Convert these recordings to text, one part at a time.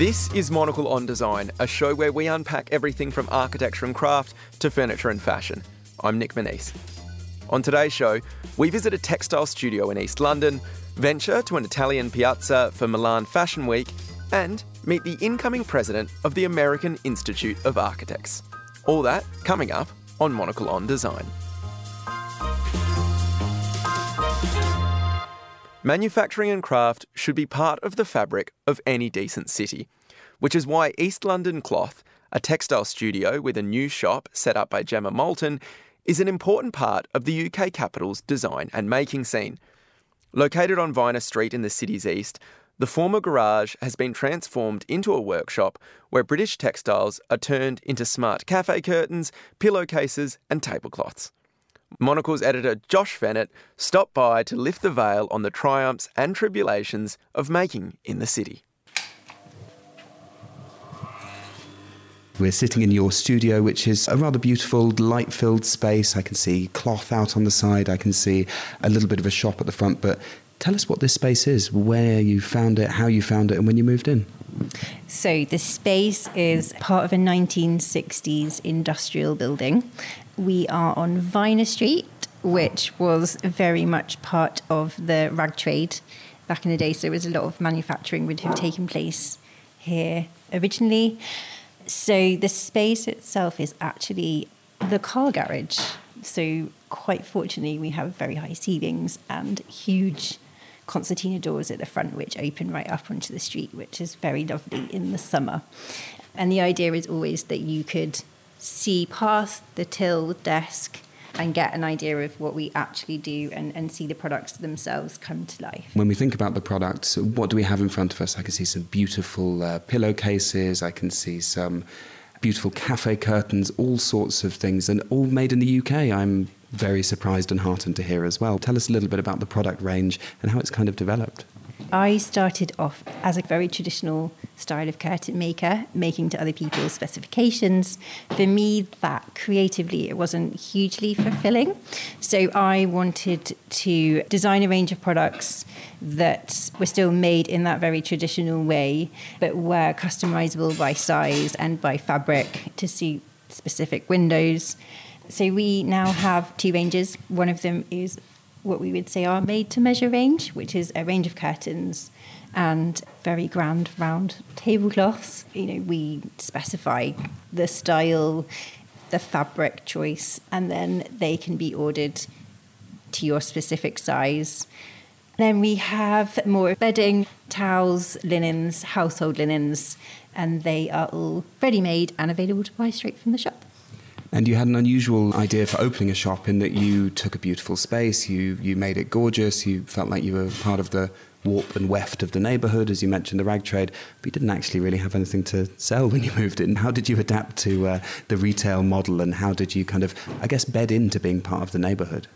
This is Monocle on Design, a show where we unpack everything from architecture and craft to furniture and fashion. I'm Nic Monisse. On today's show, we visit a textile studio in East London, venture to an Italian piazza for Milan Fashion Week, and meet the incoming president of the American Institute of Architects. All that coming up on Monocle on Design. Manufacturing and craft should be part of the fabric of any decent city, which is why East London Cloth, a textile studio with a new shop set up by Gemma Moulton, is an important part of the UK capital's design and making scene. Located on Viner Street in the city's east, the former garage has been transformed into a workshop where British textiles are turned into smart cafe curtains, pillowcases, and tablecloths. Monocle's editor Josh Fehnert stopped by to lift the veil on the triumphs and tribulations of making in the city. We're sitting in your studio, which is a rather beautiful, light filled space. I can see cloth out on the side, I can see a little bit of a shop at the front. But tell us what this space is, where you found it, how you found it, and when you moved in. So, the space is part of a 1960s industrial building. We are on Viner Street, which was very much part of the rag trade back in the day. So, there was a lot of manufacturing would have taken place here originally. So the space itself is actually the car garage. So quite fortunately, we have very high ceilings and huge concertina doors at the front, which open right up onto the street, which is very lovely in the summer. And the idea is always that you could see past the till desk and get an idea of what we actually do and, and see the products themselves come to life. When we think about the products, what do we have in front of us? I can see some beautiful uh, pillowcases, I can see some beautiful cafe curtains, all sorts of things, and all made in the UK. I'm very surprised and heartened to hear as well. Tell us a little bit about the product range and how it's kind of developed. I started off as a very traditional style of curtain maker, making to other people's specifications. For me, that creatively, it wasn't hugely fulfilling. So I wanted to design a range of products that were still made in that very traditional way, but were customizable by size and by fabric to suit specific windows. So we now have two ranges. One of them is what we would say our made to measure range, which is a range of curtains and very grand round tablecloths. You know, we specify the style, the fabric choice, and then they can be ordered to your specific size. Then we have more bedding, towels, linens, household linens, and they are all ready made and available to buy straight from the shop. And you had an unusual idea for opening a shop in that you took a beautiful space, you, you made it gorgeous, you felt like you were part of the warp and weft of the neighbourhood, as you mentioned, the rag trade, but you didn't actually really have anything to sell when you moved in. How did you adapt to uh, the retail model and how did you kind of, I guess, bed into being part of the neighbourhood?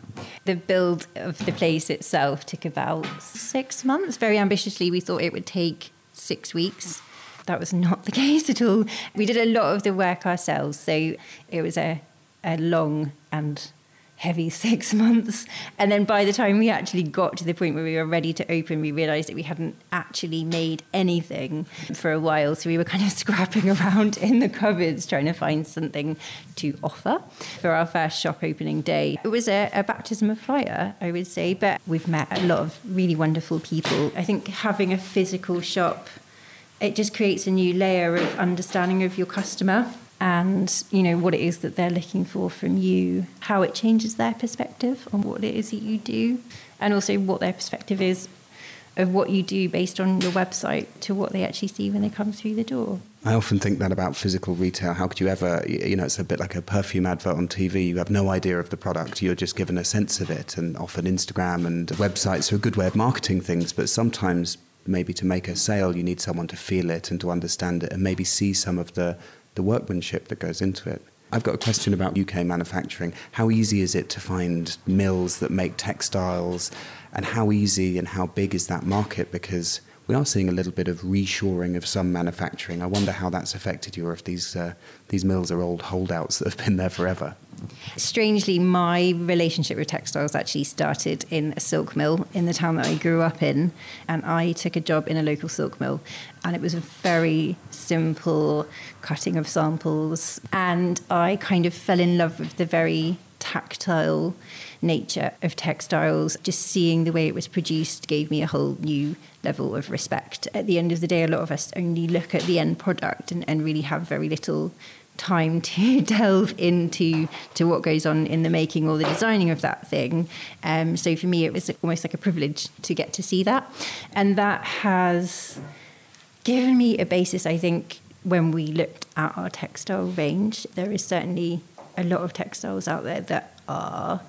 The build of the place itself took about six months. Very ambitiously, we thought it would take six weeks that was not the case at all. We did a lot of the work ourselves, so it was a, a long and heavy six months. And then by the time we actually got to the point where we were ready to open, we realized that we hadn't actually made anything for a while. So we were kind of scrapping around in the cupboards trying to find something to offer for our first shop opening day. It was a, a baptism of fire, I would say, but we've met a lot of really wonderful people. I think having a physical shop it just creates a new layer of understanding of your customer and you know what it is that they're looking for from you how it changes their perspective on what it is that you do and also what their perspective is of what you do based on your website to what they actually see when they come through the door. I often think that about physical retail. How could you ever, you know, it's a bit like a perfume advert on TV. You have no idea of the product. You're just given a sense of it. And often Instagram and websites are a good way of marketing things, but sometimes maybe to make a sale, you need someone to feel it and to understand it and maybe see some of the, the workmanship that goes into it. I've got a question about UK manufacturing. How easy is it to find mills that make textiles? And how easy and how big is that market? Because we are seeing a little bit of reshoring of some manufacturing. I wonder how that's affected you, or if these uh, these mills are old holdouts that have been there forever. Strangely, my relationship with textiles actually started in a silk mill in the town that I grew up in. And I took a job in a local silk mill. And it was a very simple cutting of samples. And I kind of fell in love with the very tactile nature of textiles. Just seeing the way it was produced gave me a whole new level of respect. At the end of the day, a lot of us only look at the end product and, and really have very little time to delve into to what goes on in the making or the designing of that thing. Um, so for me, it was almost like a privilege to get to see that, and that has given me a basis. I think when we looked at our textile range, there is certainly a lot of textiles out there that are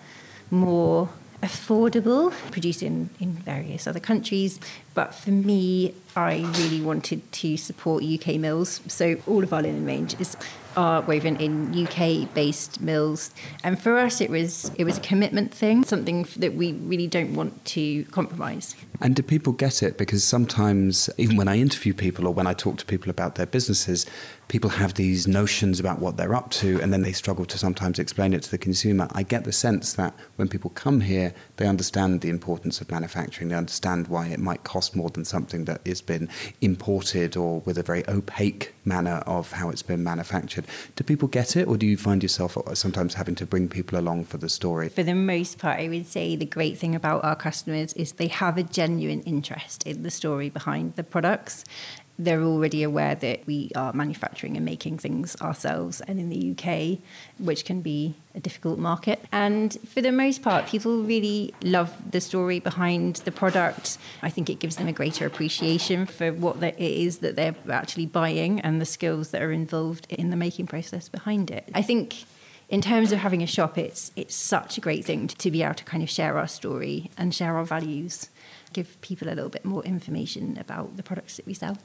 more affordable, produced in, in various other countries. But for me, I really wanted to support UK mills. So all of our linen range is are woven in UK based mills. And for us it was it was a commitment thing, something that we really don't want to compromise. And do people get it? Because sometimes even when I interview people or when I talk to people about their businesses, people have these notions about what they're up to and then they struggle to sometimes explain it to the consumer. I get the sense that when people come here, they understand the importance of manufacturing, they understand why it might cost more than something that has been imported or with a very opaque manner of how it's been manufactured. Do people get it or do you find yourself sometimes having to bring people along for the story? For the most part, I would say the great thing about our customers is they have a genuine interest in the story behind the products they're already aware that we are manufacturing and making things ourselves and in the UK, which can be a difficult market. And for the most part, people really love the story behind the product. I think it gives them a greater appreciation for what it is that they're actually buying and the skills that are involved in the making process behind it. I think in terms of having a shop, it's it's such a great thing to be able to kind of share our story and share our values give people a little bit more information about the products that we sell.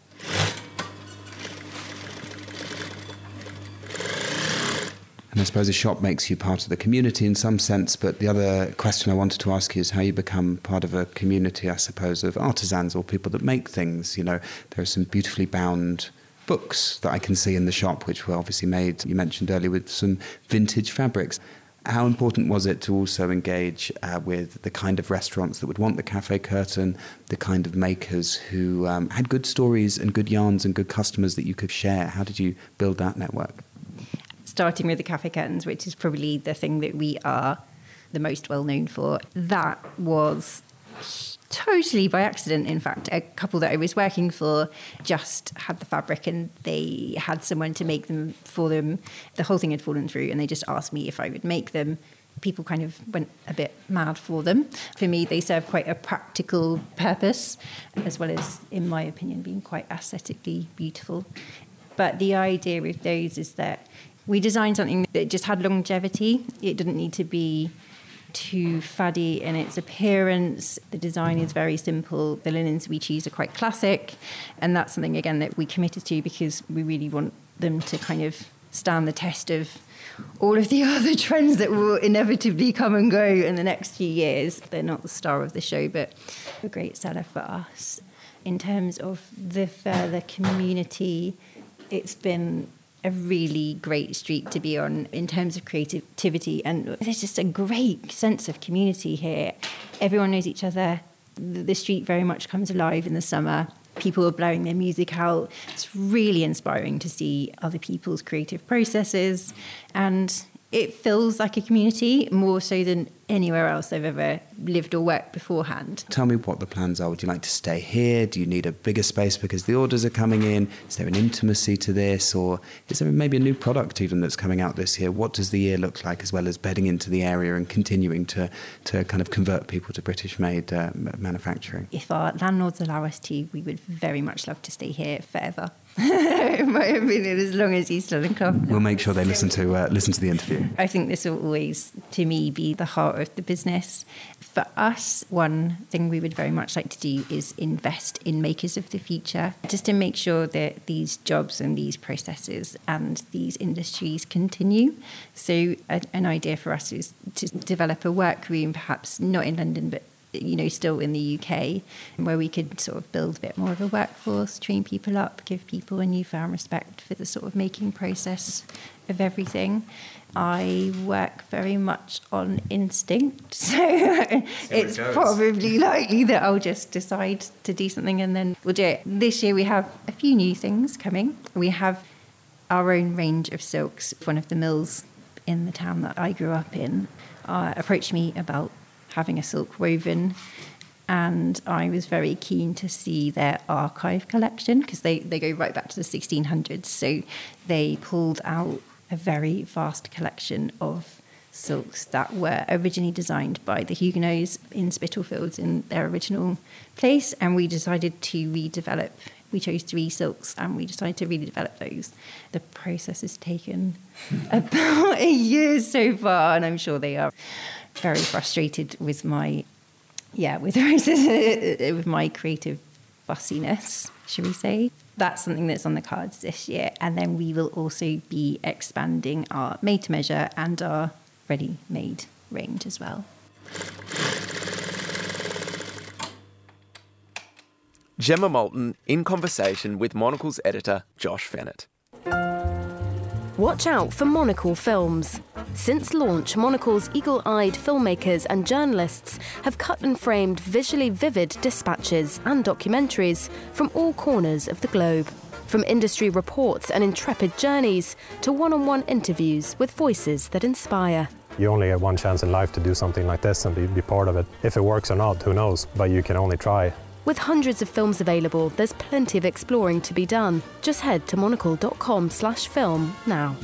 And I suppose a shop makes you part of the community in some sense. But the other question I wanted to ask you is how you become part of a community, I suppose, of artisans or people that make things. You know, there are some beautifully bound books that I can see in the shop, which were obviously made, you mentioned earlier, with some vintage fabrics. How important was it to also engage uh, with the kind of restaurants that would want the cafe curtain, the kind of makers who um, had good stories and good yarns and good customers that you could share? How did you build that network? Starting with the cafe curtains, which is probably the thing that we are the most well known for, that was totally by accident, in fact. A couple that I was working for just had the fabric and they had someone to make them for them. The whole thing had fallen through and they just asked me if I would make them. People kind of went a bit mad for them. For me, they serve quite a practical purpose, as well as, in my opinion, being quite aesthetically beautiful. But the idea with those is that we designed something that just had longevity. It didn't need to be too faddy in its appearance. The design is very simple. The linens we choose are quite classic. And that's something, again, that we committed to because we really want them to kind of stand the test of all of the other trends that will inevitably come and go in the next few years. They're not the star of the show, but a great seller for us. In terms of the further community, it's been a really great street to be on in terms of creativity. And there's just a great sense of community here. Everyone knows each other. The street very much comes alive in the summer. People are blowing their music out. It's really inspiring to see other people's creative processes. And it feels like a community more so than anywhere else I've ever lived or worked beforehand. Tell me what the plans are. Would you like to stay here? Do you need a bigger space because the orders are coming in? Is there an intimacy to this? Or is there maybe a new product even that's coming out this year? What does the year look like as well as bedding into the area and continuing to, to kind of convert people to British made uh, manufacturing? If our landlords allow us to, we would very much love to stay here forever. in my opinion, as long as East London. We'll make sure they listen to uh, listen to the interview. I think this will always, to me, be the heart of the business. For us, one thing we would very much like to do is invest in makers of the future, just to make sure that these jobs and these processes and these industries continue. So, a, an idea for us is to develop a workroom, perhaps not in London, but you know, still in the UK, where we could sort of build a bit more of a workforce, train people up, give people a newfound respect for the sort of making process of everything. I work very much on instinct, so it's it probably likely that I'll just decide to do something and then we'll do it. This year we have a few new things coming. We have our own range of silks. One of the mills in the town that I grew up in uh, approached me about having a silk woven and I was very keen to see their archive collection because they, they go right back to the 1600s. So they pulled out a very vast collection of silks that were originally designed by the Huguenots in Spitalfields in their original place, and we decided to redevelop. We chose three silks and we decided to redevelop those. The process has taken about a year so far, and I'm sure they are very frustrated with my, yeah, with with my creative fussiness, should we say? that's something that's on the cards this year. And then we will also be expanding our made to measure and our ready made range as well. Gemma Moulton in conversation with Monocle's editor, Josh Fehnert. Watch out for Monocle films. Since launch, Monocle's eagle eyed filmmakers and journalists have cut and framed visually vivid dispatches and documentaries from all corners of the globe. From industry reports and intrepid journeys to one on one interviews with voices that inspire. You only get one chance in life to do something like this and be, be part of it. If it works or not, who knows? But you can only try. With hundreds of films available, there's plenty of exploring to be done. Just head to monocle.com slash film now.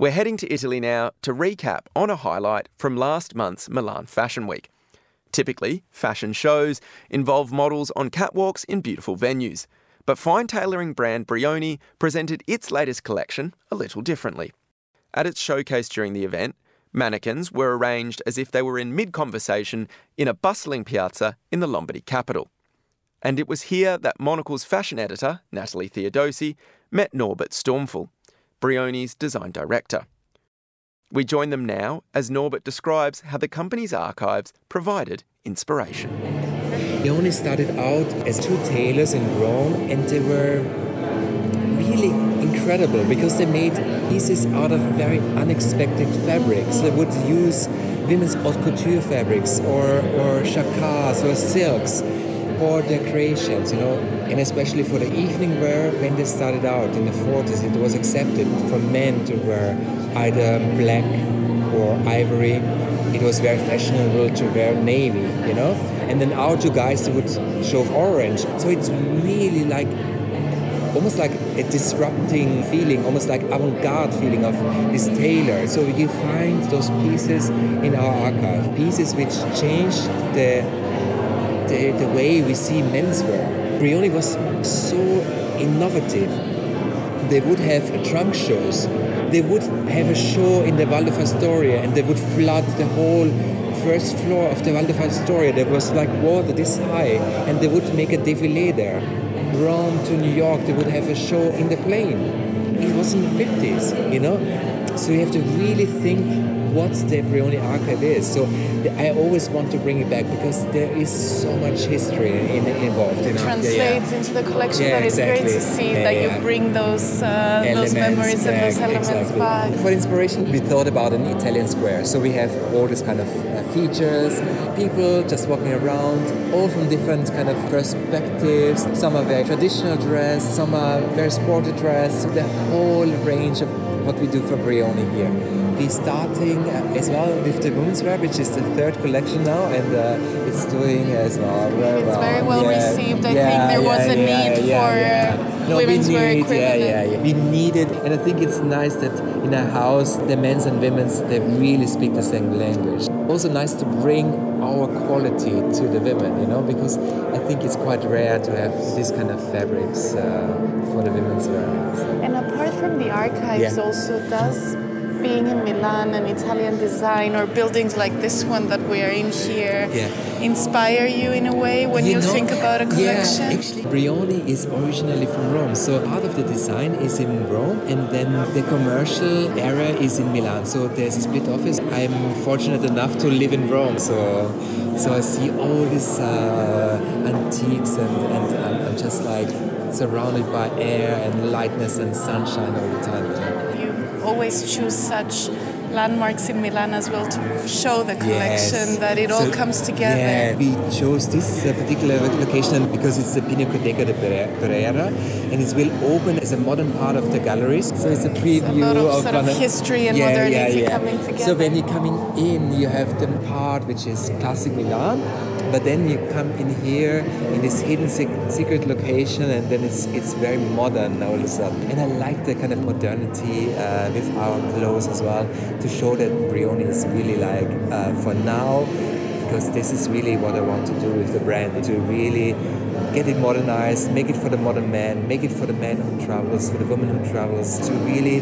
We're heading to Italy now to recap on a highlight from last month's Milan Fashion Week. Typically, fashion shows involve models on catwalks in beautiful venues. But fine tailoring brand Brioni presented its latest collection a little differently. At its showcase during the event, mannequins were arranged as if they were in mid conversation in a bustling piazza in the Lombardy capital. And it was here that Monocle's fashion editor, Natalie Theodosi, met Norbert Stumpfl, Brioni's design director. We join them now as Norbert describes how the company's archives provided inspiration. They only started out as two tailors in Rome and they were really incredible because they made pieces out of very unexpected fabrics. They would use women's haute couture fabrics or, or jacquards or silks for their creations, you know, and especially for the evening wear when they started out in the 40s, it was accepted for men to wear either black or ivory. It was very fashionable to wear navy, you know and then our two guys would show orange. So it's really like almost like a disrupting feeling, almost like avant-garde feeling of this tailor. So you find those pieces in our archive, pieces which changed the the, the way we see menswear. Brioni was so innovative. They would have trunk shows. They would have a show in the Waldorf Astoria and they would flood the whole first floor of the Waldorf Astoria. There was like water this high, and they would make a défilé there. Rome to New York, they would have a show in the plane. It was in the 50s, you know? So you have to really think what the Brioni archive is. So I always want to bring it back because there is so much history in, involved. It translates into the collection. Yeah, exactly. great to see yeah, that you bring those uh, those memories back, and those elements exactly. back. For inspiration, we thought about an Italian square. So we have all these kind of uh, features, people just walking around, all from different kind of perspectives. Some are very traditional dress, some are very sporty dress. The whole range of what we do for Brioni here. We're starting uh, as well with the women's wear, which is the third collection now, and uh, it's doing as well very well. It's very well yeah. received. I yeah, think there yeah, was a need for no, women's wear equipment. Yeah, yeah, yeah. We need it, and I think it's nice that in a house, the men's and women's they really speak the same language. Also nice to bring our quality to the women, you know, because I think it's quite rare to have this kind of fabrics uh, for the women's wear. So. And apart from the archives, yeah. also does being in Milan and Italian design or buildings like this one that we are in here yeah. inspire you in a way when you, you know, think about a collection? Yeah, actually, Brioni is originally from Rome, so part of the design is in Rome, and then the commercial area is in Milan. So there's a split office. I'm fortunate enough to live in Rome, so so I see all these uh, antiques, and, and I'm, I'm just like surrounded by air and lightness and sunshine all the time. Always choose such landmarks in Milan as well to show the collection yes. that it so, all comes together. Yeah, we chose this uh, particular location because it's the Pinacoteca de Brera and it will open as a modern part of the galleries. So it's a preview a of, of sort of history and yeah, modernity yeah, coming together. So when you're coming in, you have the part which is classic Milan but then you come in here in this hidden secret location and then it's it's very modern all of a sudden and I like the kind of modernity uh, with our clothes as well to show that Brioni is really like uh, for now because this is really what I want to do with the brand to really get it modernized make it for the modern man make it for the man who travels for the woman who travels to really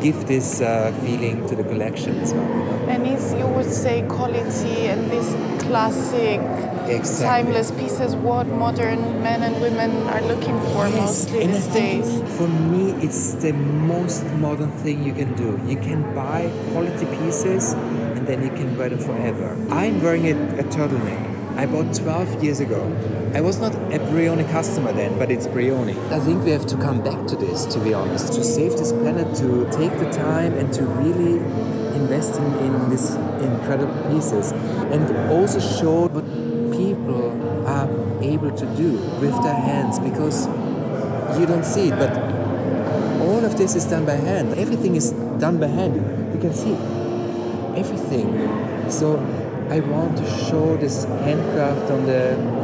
give this uh, feeling to the collection as well. And is you would say quality and this classic, exactly. timeless pieces what modern men and women are looking for yes. mostly and these days? For me, it's the most modern thing you can do. You can buy quality pieces and then you can wear them forever. I'm wearing a, a turtleneck. I bought 12 years ago. I was not a Brioni customer then, but it's Brioni. I think we have to come back to this, to be honest, to save this planet, to take the time and to really invest in, in these incredible pieces and also show what people are able to do with their hands because you don't see it, but all of this is done by hand. Everything is done by hand. You can see everything. So I want to show this handcraft on the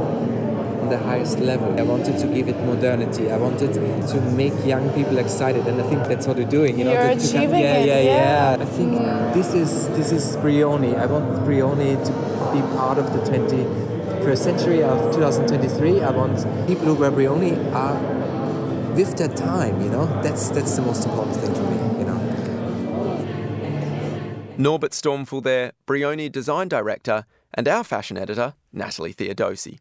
the highest level. I wanted to give it modernity. I wanted to make young people excited, and I think that's what we're doing. You know, You're to, to achieving come, yeah, it. Yeah, yeah, yeah. I think this is this is Brioni. I want Brioni to be part of the 21st century of 2023. I want people who wear Brioni are with their time. You know, that's that's the most important thing for me. You know. Norbert Stumpfl there, Brioni design director, and our fashion editor, Natalie Theodosi.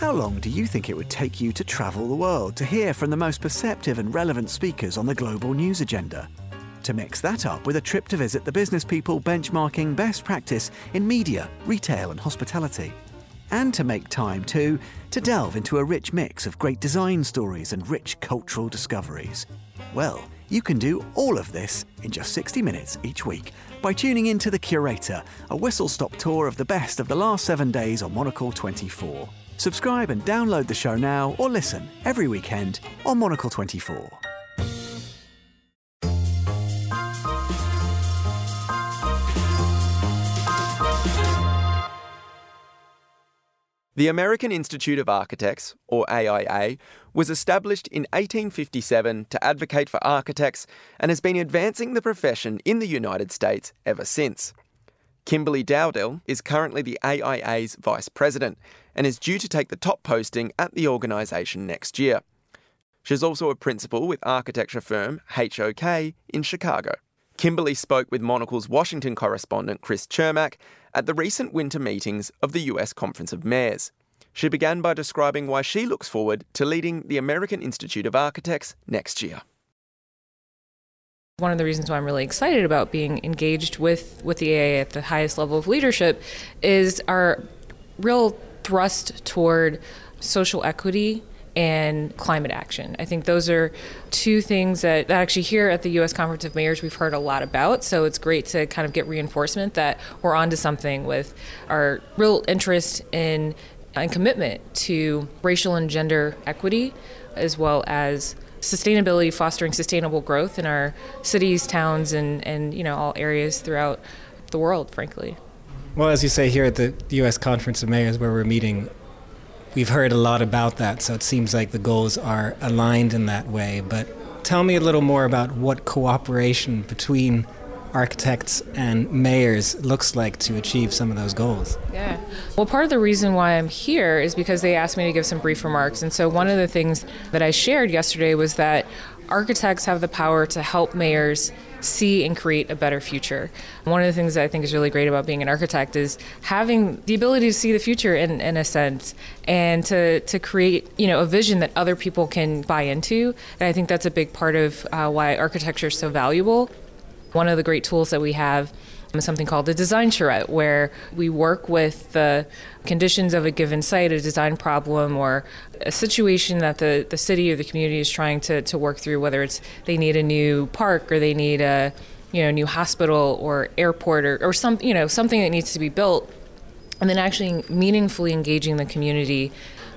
How long do you think it would take you to travel the world to hear from the most perceptive and relevant speakers on the global news agenda? To mix that up with a trip to visit the business people benchmarking best practice in media, retail, and hospitality. And to make time, too, to delve into a rich mix of great design stories and rich cultural discoveries. Well, you can do all of this in just 60 minutes each week by tuning in to The Curator, a whistle stop tour of the best of the last seven days on Monocle 24. Subscribe and download the show now or listen every weekend on Monocle 24. The American Institute of Architects, or AIA, was established in 1857 to advocate for architects and has been advancing the profession in the United States ever since. Kimberly Dowdell is currently the AIA's vice president and is due to take the top posting at the organisation next year. She's also a principal with architecture firm HOK in Chicago. Kimberly spoke with Monocle's Washington correspondent Chris Cermak at the recent winter meetings of the US Conference of Mayors. She began by describing why she looks forward to leading the American Institute of Architects next year. One of the reasons why I'm really excited about being engaged with, with the AIA at the highest level of leadership is our real thrust toward social equity and climate action. I think those are two things that, that, actually here at the U.S. Conference of Mayors we've heard a lot about. So it's great to kind of get reinforcement that we're onto something with our real interest in and commitment to racial and gender equity, as well as sustainability, fostering sustainable growth in our cities, towns, and, and you know all areas throughout the world, frankly. Well, as you say here at the U.S. Conference of Mayors, where we're meeting we've heard a lot about that, so it seems like the goals are aligned in that way. But tell me a little more about what cooperation between architects and mayors looks like to achieve some of those goals. Yeah. Well, part of the reason why I'm here is because they asked me to give some brief remarks. And so one of the things that I shared yesterday was that architects have the power to help mayors see and create a better future. One of the things that I think is really great about being an architect is having the ability to see the future in, in a sense and to, to create you know a vision that other people can buy into. And I think that's a big part of uh, why architecture is so valuable. One of the great tools that we have is something called the design charrette, where we work with the conditions of a given site, a design problem, or a situation that the, the city or the community is trying to, to work through, whether it's they need a new park or they need a you know new hospital or airport or, or some you know something that needs to be built and then actually meaningfully engaging the community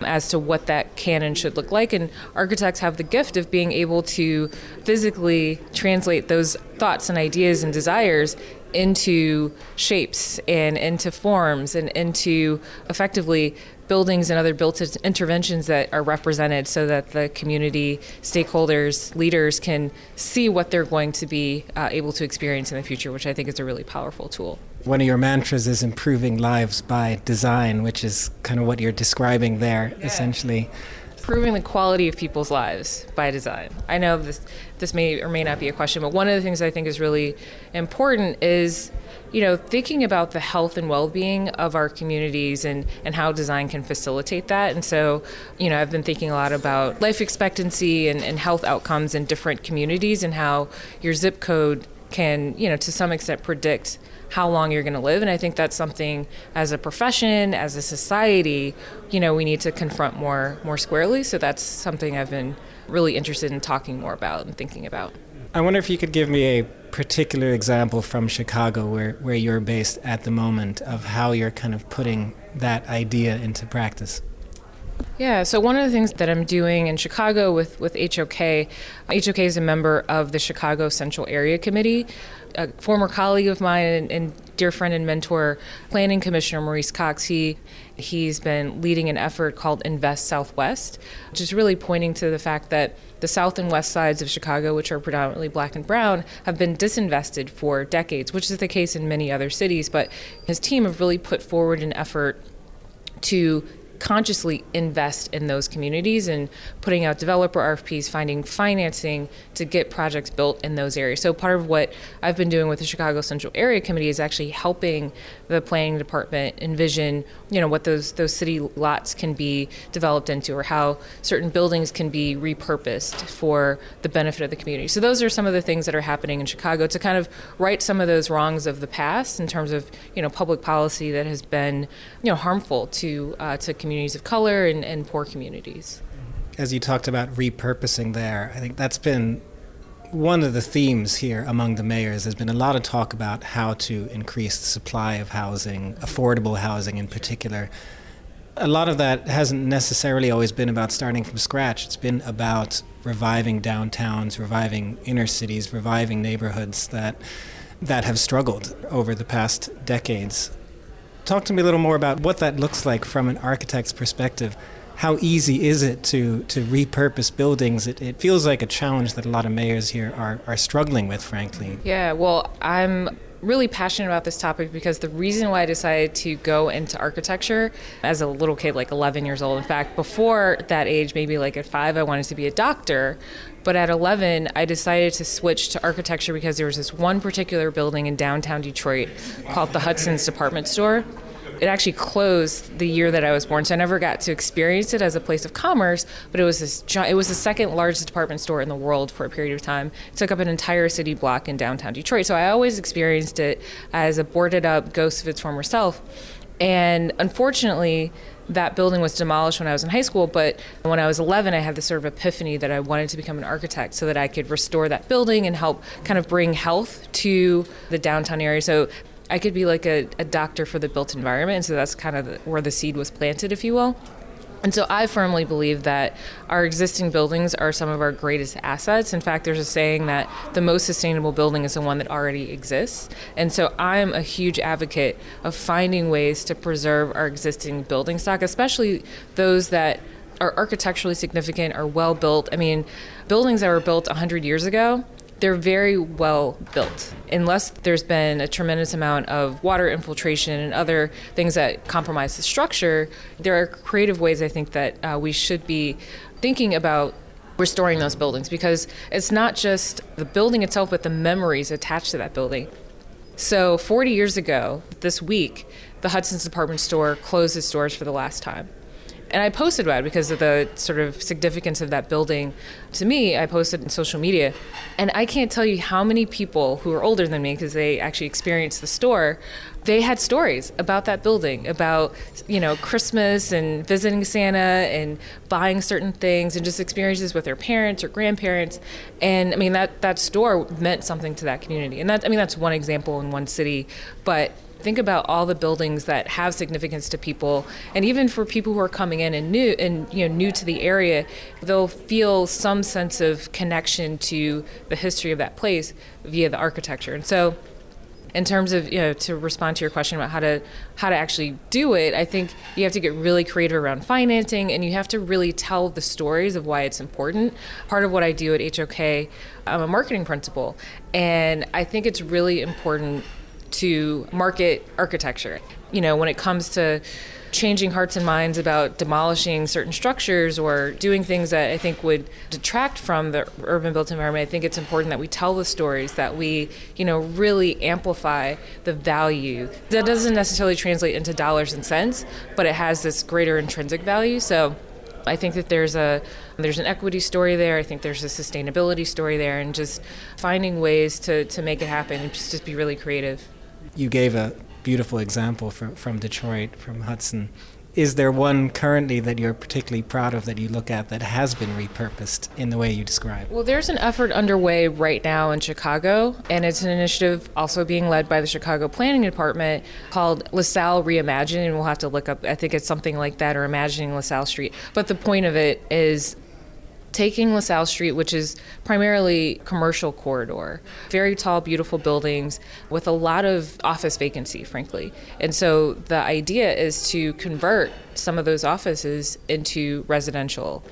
as to what that can and should look like. And architects have the gift of being able to physically translate those thoughts and ideas and desires into shapes and into forms and into effectively buildings and other built interventions that are represented so that the community stakeholders leaders can see what they're going to be uh, able to experience in the future which i think is a really powerful tool one of your mantras is improving lives by design which is kind of what you're describing there yeah. essentially improving the quality of people's lives by design. I know this this may or may not be a question, but one of the things I think is really important is you know thinking about the health and well-being of our communities and and how design can facilitate that and so you know i've been thinking a lot about life expectancy and, and health outcomes in different communities and how your zip code can you know to some extent predict how long you're going to live. And I think that's something as a profession, as a society, you know, we need to confront more more squarely. So that's something I've been really interested in talking more about and thinking about. I wonder if you could give me a particular example from Chicago where, where you're based at the moment of how you're kind of putting that idea into practice. Yeah, so one of the things that I'm doing in Chicago with, with HOK, HOK is a member of the Chicago Central Area Committee, a former colleague of mine and, and dear friend and mentor, Planning Commissioner Maurice Cox. He he's been leading an effort called Invest Southwest, which is really pointing to the fact that the south and west sides of Chicago, which are predominantly black and brown, have been disinvested for decades, which is the case in many other cities. But his team have really put forward an effort to consciously invest in those communities and putting out developer RFPs, finding financing to get projects built in those areas. So part of what I've been doing with the Chicago Central Area Committee is actually helping the planning department envision, you know, what those those city lots can be developed into or how certain buildings can be repurposed for the benefit of the community. So those are some of the things that are happening in Chicago to kind of right some of those wrongs of the past in terms of, you know, public policy that has been, you know, harmful to uh, to communities of color and, and poor communities. As you talked about repurposing there, I think that's been one of the themes here among the mayors has been a lot of talk about how to increase the supply of housing, affordable housing in particular. A lot of that hasn't necessarily always been about starting from scratch. It's been about reviving downtowns, reviving inner cities, reviving neighborhoods that that have struggled over the past decades. Talk to me a little more about what that looks like from an architect's perspective. How easy is it to, to repurpose buildings? It, it feels like a challenge that a lot of mayors here are, are struggling with, frankly. Yeah, well, I'm really passionate about this topic because the reason why I decided to go into architecture as a little kid, like 11 years old, in fact, before that age, maybe like at five, I wanted to be a doctor. But at 11, I decided to switch to architecture because there was this one particular building in downtown Detroit called the Hudson's Department Store. It actually closed the year that I was born, so I never got to experience it as a place of commerce. But it was this, it was the second largest department store in the world for a period of time. It took up an entire city block in downtown Detroit. So I always experienced it as a boarded up ghost of its former self. And unfortunately, that building was demolished when I was in high school, but when I was 11, I had this sort of epiphany that I wanted to become an architect so that I could restore that building and help kind of bring health to the downtown area. So I could be like a, a doctor for the built environment. And so that's kind of where the seed was planted, if you will. And so I firmly believe that our existing buildings are some of our greatest assets. In fact, there's a saying that the most sustainable building is the one that already exists. And so I'm a huge advocate of finding ways to preserve our existing building stock, especially those that are architecturally significant, are well built. I mean, buildings that were built 100 years ago they're very well built. Unless there's been a tremendous amount of water infiltration and other things that compromise the structure, there are creative ways I think that uh, we should be thinking about restoring those buildings because it's not just the building itself, but the memories attached to that building. So, 40 years ago, this week, the Hudson's department store closed its doors for the last time. And I posted about it because of the sort of significance of that building to me. I posted in social media. And I can't tell you how many people who are older than me, because they actually experienced the store, they had stories about that building, about, you know, Christmas and visiting Santa and buying certain things and just experiences with their parents or grandparents. And I mean, that, that store meant something to that community. And that, I mean, that's one example in one city. But think about all the buildings that have significance to people. And even for people who are coming in and new and you know new to the area they'll feel some sense of connection to the history of that place via the architecture. And so in terms of you know to respond to your question about how to how to actually do it i think you have to get really creative around financing and you have to really tell the stories of why it's important. Part of what i do at hok i'm a marketing principal and i think it's really important to market architecture. You know, when it comes to changing hearts and minds about demolishing certain structures or doing things that I think would detract from the urban built environment, I think it's important that we tell the stories, that we, you know, really amplify the value. That doesn't necessarily translate into dollars and cents, but it has this greater intrinsic value. So I think that there's a there's an equity story there. I think there's a sustainability story there, and just finding ways to, to make it happen and just, just be really creative you gave a beautiful example from, from Detroit, from Hudson. Is there one currently that you're particularly proud of that you look at that has been repurposed in the way you describe? Well, there's an effort underway right now in Chicago, and it's an initiative also being led by the Chicago Planning Department called LaSalle Reimagine. And we'll have to look up, I think it's something like that, or Imagining LaSalle Street. But the point of it is taking LaSalle Street, which is primarily commercial corridor, very tall, beautiful buildings with a lot of office vacancy, frankly. And so the idea is to convert some of those offices into residential.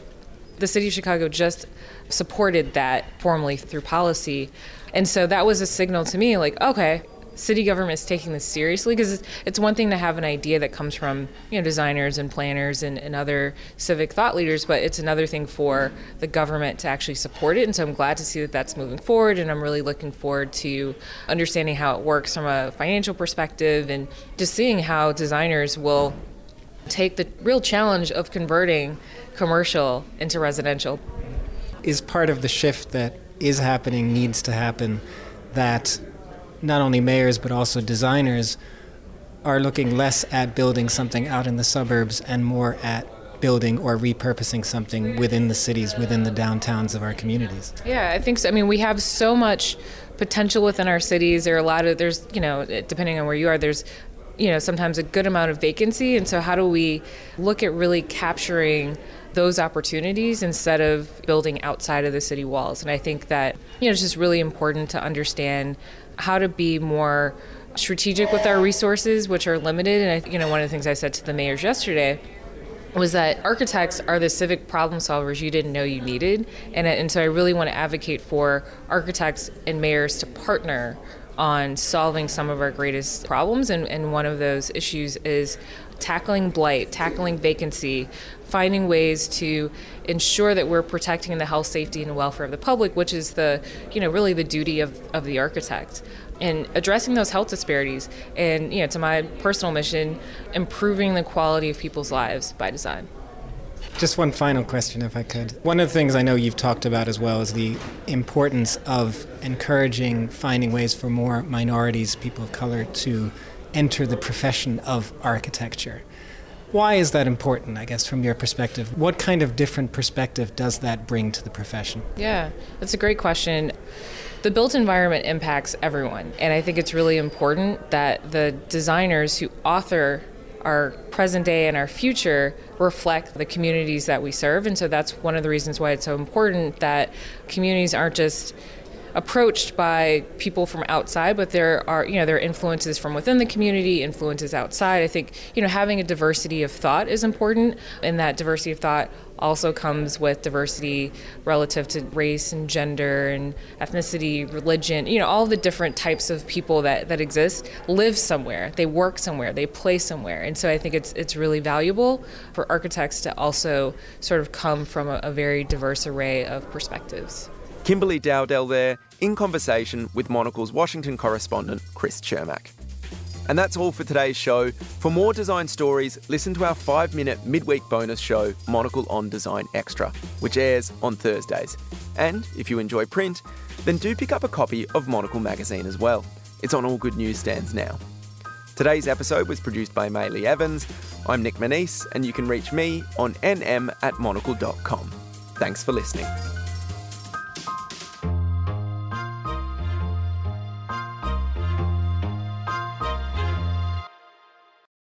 The city of Chicago just supported that formally through policy. And so that was a signal to me like, okay, city government is taking this seriously because it's, one thing to have an idea that comes from you know designers and planners and, and other civic thought leaders but it's another thing for the government to actually support it and so i'm glad to see that that's moving forward and i'm really looking forward to understanding how it works from a financial perspective and just seeing how designers will take the real challenge of converting commercial into residential. Is part of the shift that is happening needs to happen that not only mayors but also designers are looking less at building something out in the suburbs and more at building or repurposing something within the cities, within the downtowns of our communities. Yeah, I think so. I mean, we have so much potential within our cities. There are a lot of there's you know depending on where you are, there's you know sometimes a good amount of vacancy, and so how do we look at really capturing those opportunities instead of building outside of the city walls? And I think that you know it's just really important to understand how to be more strategic with our resources, which are limited. And I, you know, one of the things I said to the mayors yesterday was that architects are the civic problem solvers you didn't know you needed, and and so I really want to advocate for architects and mayors to partner on solving some of our greatest problems, and, and one of those issues is tackling blight, tackling vacancy, finding ways to ensure that we're protecting the health, safety, and welfare of the public, which is the, you know, really the duty of, of the architect. And addressing those health disparities, and you know, to my personal mission, improving the quality of people's lives by design. Just one final question, if I could. One of the things I know you've talked about as well is the importance of encouraging finding ways for more minorities, people of color, to enter the profession of architecture. Why is that important, I guess, from your perspective? What kind of different perspective does that bring to the profession? Yeah, that's a great question. The built environment impacts everyone, and I think it's really important that the designers who author our present day and our future reflect the communities that we serve. And so that's one of the reasons why it's so important that communities aren't just approached by people from outside, but there are, you know, there are influences from within the community, influences outside. I think, you know, having a diversity of thought is important, and that diversity of thought also comes with diversity relative to race and gender and ethnicity, religion, you know, all the different types of people that, that exist live somewhere. They work somewhere, they play somewhere. And so I think it's it's really valuable for architects to also sort of come from a, a very diverse array of perspectives. Kimberly Dowdell there, in conversation with Monocle's Washington correspondent, Chris Cermak. And that's all for today's show. For more design stories, listen to our five minute midweek bonus show, Monocle on Design Extra, which airs on Thursdays. And if you enjoy print, then do pick up a copy of Monocle magazine as well. It's on all good newsstands now. Today's episode was produced by Maylee Evans. I'm Nic Monisse, and you can reach me on nm at monocle.com. Thanks for listening.